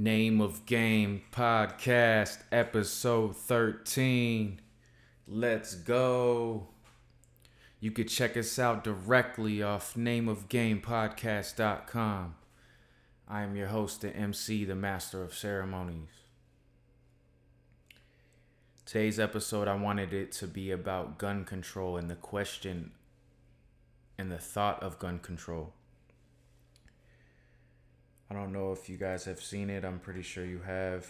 Name of Game Podcast, episode 13. Let's go. You could check us out directly off nameofgamepodcast.com. I am your host, the MC, the Master of Ceremonies. Today's episode, I wanted it to be about gun control and the question and the thought of gun control. I don't know if you guys have seen it. I'm pretty sure you have.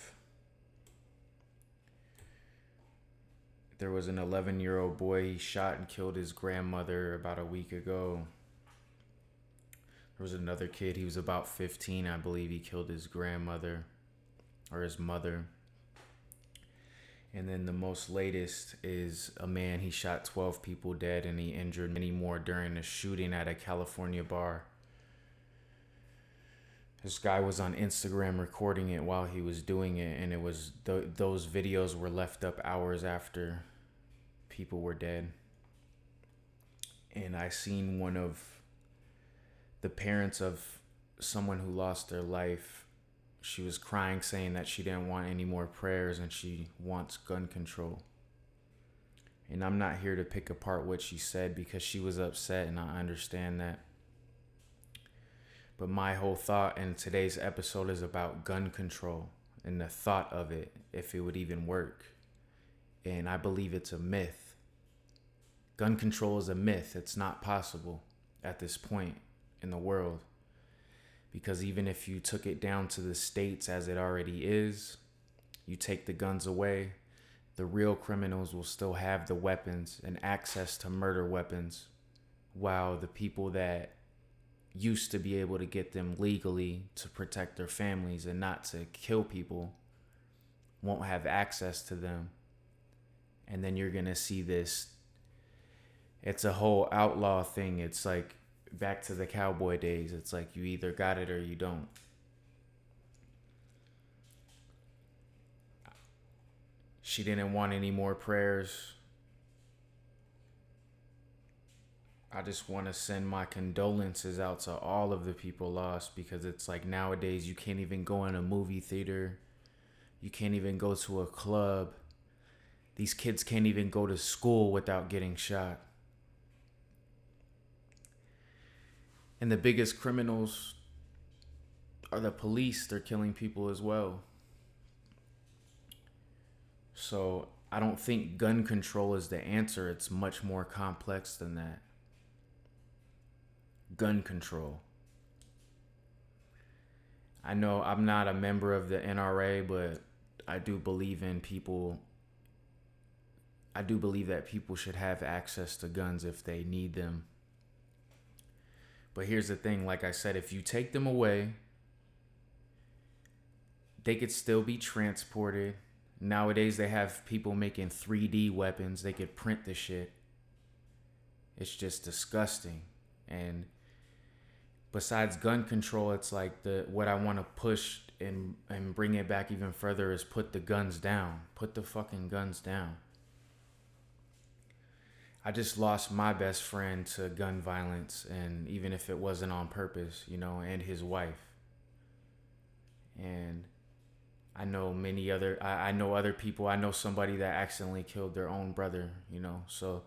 There was an 11 year old boy he shot and killed his grandmother about a week ago. There was another kid, he was about 15, I believe. He killed his grandmother or his mother. And then the most latest is a man, he shot 12 people dead and he injured many more during a shooting at a California bar. This guy was on Instagram recording it while he was doing it, and it was th- those videos were left up hours after people were dead. And I seen one of the parents of someone who lost their life. She was crying, saying that she didn't want any more prayers and she wants gun control. And I'm not here to pick apart what she said because she was upset, and I understand that. But my whole thought in today's episode is about gun control and the thought of it, if it would even work. And I believe it's a myth. Gun control is a myth. It's not possible at this point in the world. Because even if you took it down to the states as it already is, you take the guns away, the real criminals will still have the weapons and access to murder weapons, while the people that used to be able to get them legally to protect their families and not to kill people won't have access to them. And then you're going to see this. It's a whole outlaw thing. It's like back to the cowboy days. It's like you either got it or you don't. She didn't want any more prayers. I just want to send my condolences out to all of the people lost because it's like nowadays you can't even go in a movie theater. You can't even go to a club. These kids can't even go to school without getting shot. And the biggest criminals are the police. They're killing people as well. So I don't think gun control is the answer. It's much more complex than that gun control. I know I'm not a member of the NRA, but I do believe in people. I do believe that people should have access to guns if they need them. But here's the thing like I said, if you take them away, they could still be transported. Nowadays, they have people making 3D weapons, they could print the shit. It's just disgusting. And besides gun control, it's like the what I want to push and and bring it back even further is put the guns down. Put the fucking guns down. I just lost my best friend to gun violence and even if it wasn't on purpose, you know, and his wife. And I know many other I, I know other people. I know somebody that accidentally killed their own brother, you know. So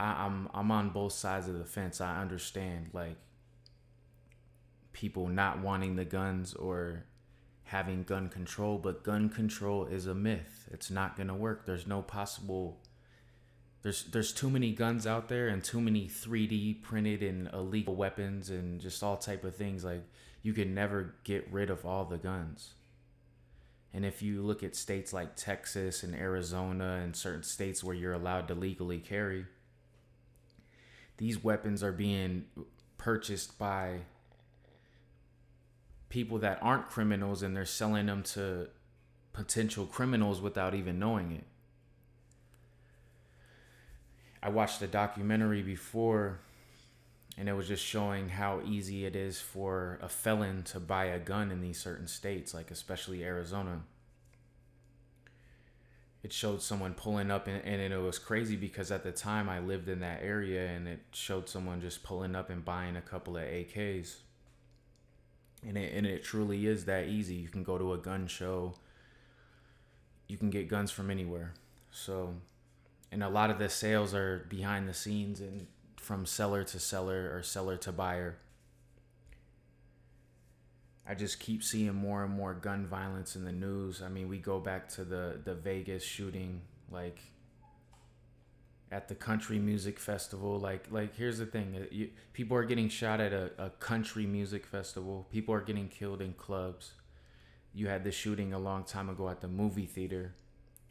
I, I'm I'm on both sides of the fence. I understand like people not wanting the guns or having gun control, but gun control is a myth. It's not going to work. There's no possible there's there's too many guns out there and too many 3D printed and illegal weapons and just all type of things like you can never get rid of all the guns. And if you look at states like Texas and Arizona and certain states where you're allowed to legally carry, these weapons are being purchased by people that aren't criminals and they're selling them to potential criminals without even knowing it. I watched a documentary before and it was just showing how easy it is for a felon to buy a gun in these certain states, like especially Arizona. It showed someone pulling up, and, and it was crazy because at the time I lived in that area, and it showed someone just pulling up and buying a couple of AKs And it, and it truly is that easy. You can go to a gun show. You can get guns from anywhere. So, and a lot of the sales are behind the scenes and from seller to seller or seller to buyer. I just keep seeing more and more gun violence in the news. I mean, we go back to the the Vegas shooting, like at the country music festival. Like, like here's the thing: uh, you, people are getting shot at a, a country music festival. People are getting killed in clubs. You had the shooting a long time ago at the movie theater.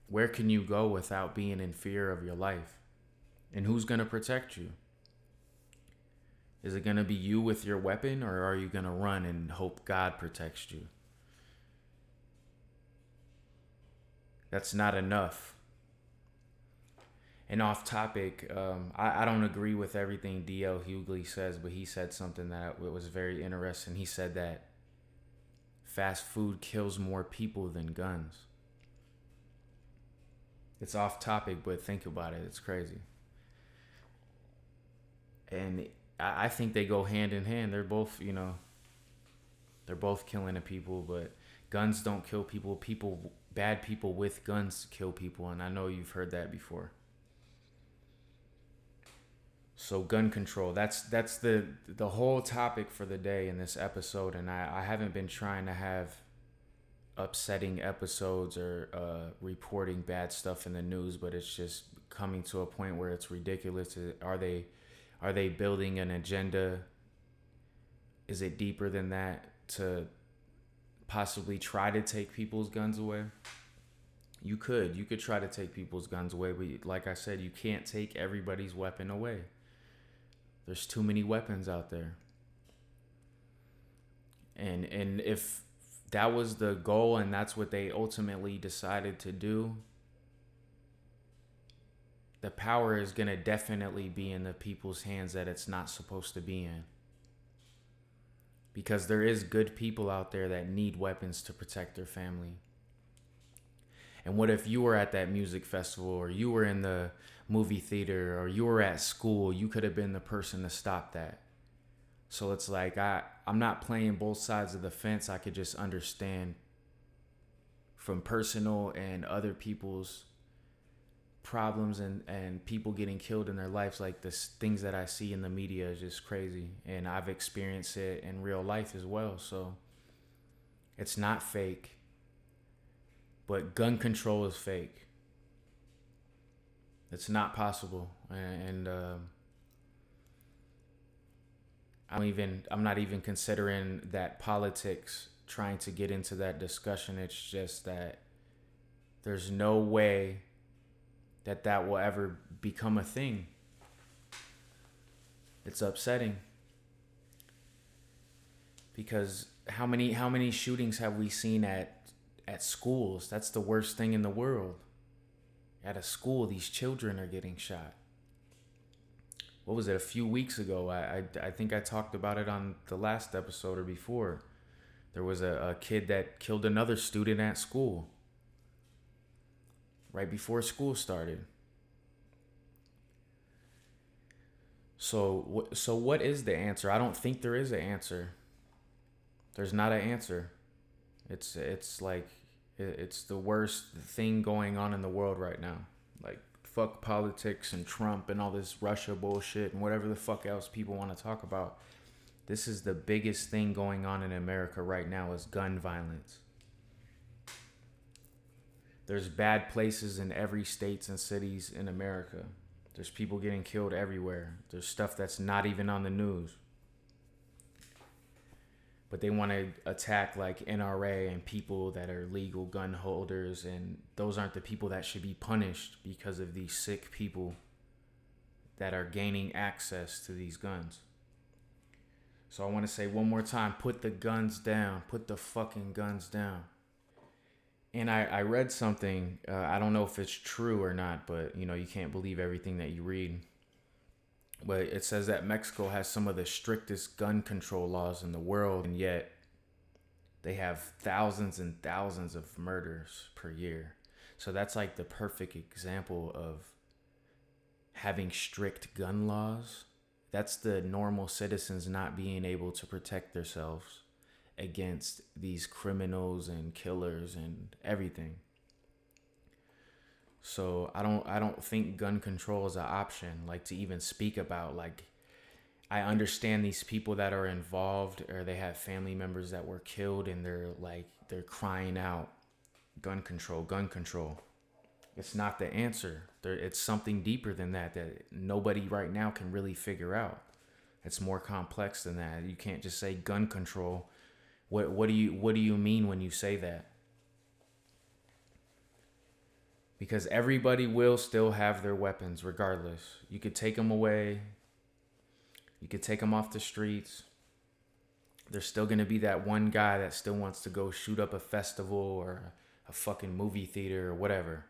Where can you go without being in fear of your life? And who's gonna protect you? Is it gonna be you with your weapon, or are you gonna run and hope God protects you? That's not enough and off topic, um, I, I don't agree with everything DL Hughley says, but he said something that was very interesting. He said that fast food kills more people than guns. It's off topic, but think about it. It's crazy. And I, I think they go hand in hand. They're both, you know, they're both killing the people, but guns don't kill people. People, bad people with guns kill people. And I know you've heard that before. So gun control. That's that's the the whole topic for the day in this episode, and I, I haven't been trying to have upsetting episodes or uh, reporting bad stuff in the news, but it's just coming to a point where it's ridiculous. Are they are they building an agenda? Is it deeper than that to possibly try to take people's guns away? You could. You could try to take people's guns away, but like I said, you can't take everybody's weapon away. There's too many weapons out there. And and if that was the goal and that's what they ultimately decided to do, the power is going to definitely be in the people's hands that it's not supposed to be in. Because there is good people out there that need weapons to protect their family. And what if you were at that music festival or you were in the movie theater or you were at school, you could have been the person to stop that. So it's like I I'm not playing both sides of the fence. I could just understand from personal and other people's problems and and people getting killed in their lives like the things that I see in the media is just crazy and I've experienced it in real life as well. So it's not fake. But gun control is fake. It's not possible, and um, I'm even I'm not even considering that politics trying to get into that discussion. It's just that there's no way that that will ever become a thing. It's upsetting because how many how many shootings have we seen at at schools? That's the worst thing in the world at a school, these children are getting shot. What was it? A few weeks ago, I, I, I think I talked about it on the last episode or before. There was a, a kid that killed another student at school right before school started. So so what is the answer? I don't think there is an answer. There's not an answer. It's it's like it's the worst thing going on in the world right now. Like, fuck politics and Trump and all this Russia bullshit and whatever the fuck else people want to talk about. This is the biggest thing going on in America right now is gun violence. There's bad places in every states and cities in America. There's people getting killed everywhere. There's stuff that's not even on the news but they want to attack like NRA and people that are legal gun holders, and those aren't the people that should be punished because of these sick people that are gaining access to these guns. So I want to say one more time put the guns down. Put the fucking guns down. And I, I read something, uh, I don't know if it's true or not, but you know, you can't believe everything that you read but it says that Mexico has some of the strictest gun control laws in the world, and yet they have thousands and thousands of murders per year. So that's like the perfect example of having strict gun laws. That's the normal citizens not being able to protect themselves against these criminals and killers and everything. So I don't I don't think gun control is an option like to even speak about like I understand these people that are involved or they have family members that were killed and they're like they're crying out gun control, gun control. It's not the answer. There it's something deeper than that that nobody right now can really figure out. It's more complex than that. You can't just say gun control. What what do you what do you mean when you say that? Because everybody will still have their weapons regardless. You could take them away. You could take them off the streets. There's still going to be that one guy that still wants to go shoot up a festival or a fucking movie theater or whatever.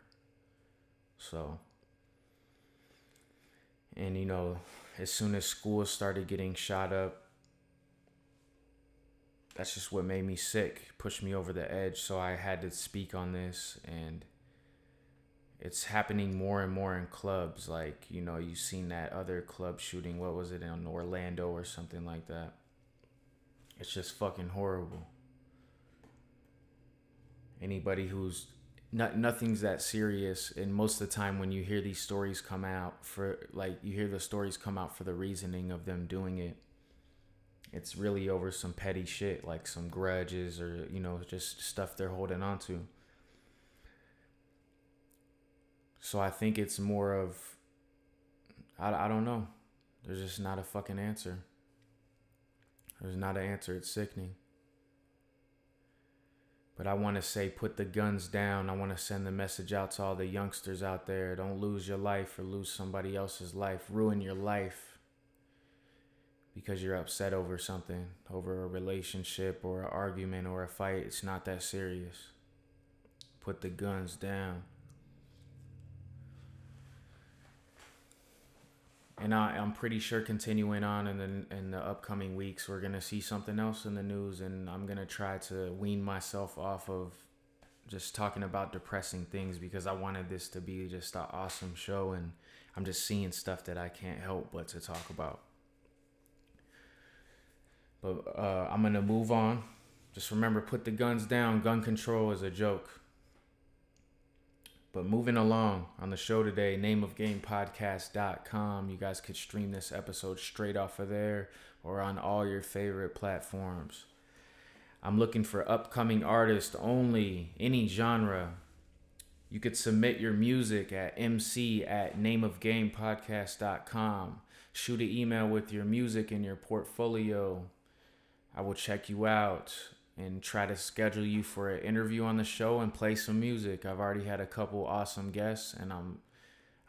So and you know, as soon as school started getting shot up, that's just what made me sick, pushed me over the edge. So I had to speak on this, and it's happening more and more in clubs. Like, you know, you've seen that other club shooting. What was it in Orlando or something like that? It's just fucking horrible. Anybody who's not nothing's that serious and most of the time when you hear these stories come out for like you hear the stories come out for the reasoning of them doing it it's really over some petty shit like some grudges or you know just stuff they're holding on to so i think it's more of i, I don't know there's just not a fucking answer there's not an answer it's sickening but I want to say, put the guns down. I want to send the message out to all the youngsters out there. Don't lose your life or lose somebody else's life. Ruin your life because you're upset over something, over a relationship or an argument or a fight. It's not that serious. Put the guns down. And I, am pretty sure continuing on in the in the upcoming weeks, we're gonna see something else in the news, and I'm gonna try to wean myself off of just talking about depressing things because I wanted this to be just an awesome show, and I'm just seeing stuff that I can't help but to talk about. But uh, I'm gonna move on. Just remember, put the guns down. Gun control is a joke. But moving along on the show today, nameofgamepodcast.com. You guys could stream this episode straight off of there or on all your favorite platforms. I'm looking for upcoming artists only, any genre. You could submit your music at mc at nameofgamepodcast.com. Shoot an email with your music and your portfolio. I will check you out and try to schedule you for an interview on the show and play some music. I've already had a couple awesome guests, and I'm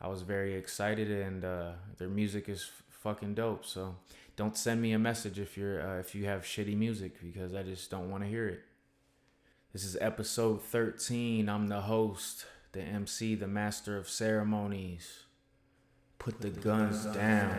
I was very excited, and uh, their music is fucking dope. So don't send me a message if you're uh, if you have shitty music because I just don't want to hear it. This is episode 13. I'm the host, the MC, the master of ceremonies. Put, the, guns, down.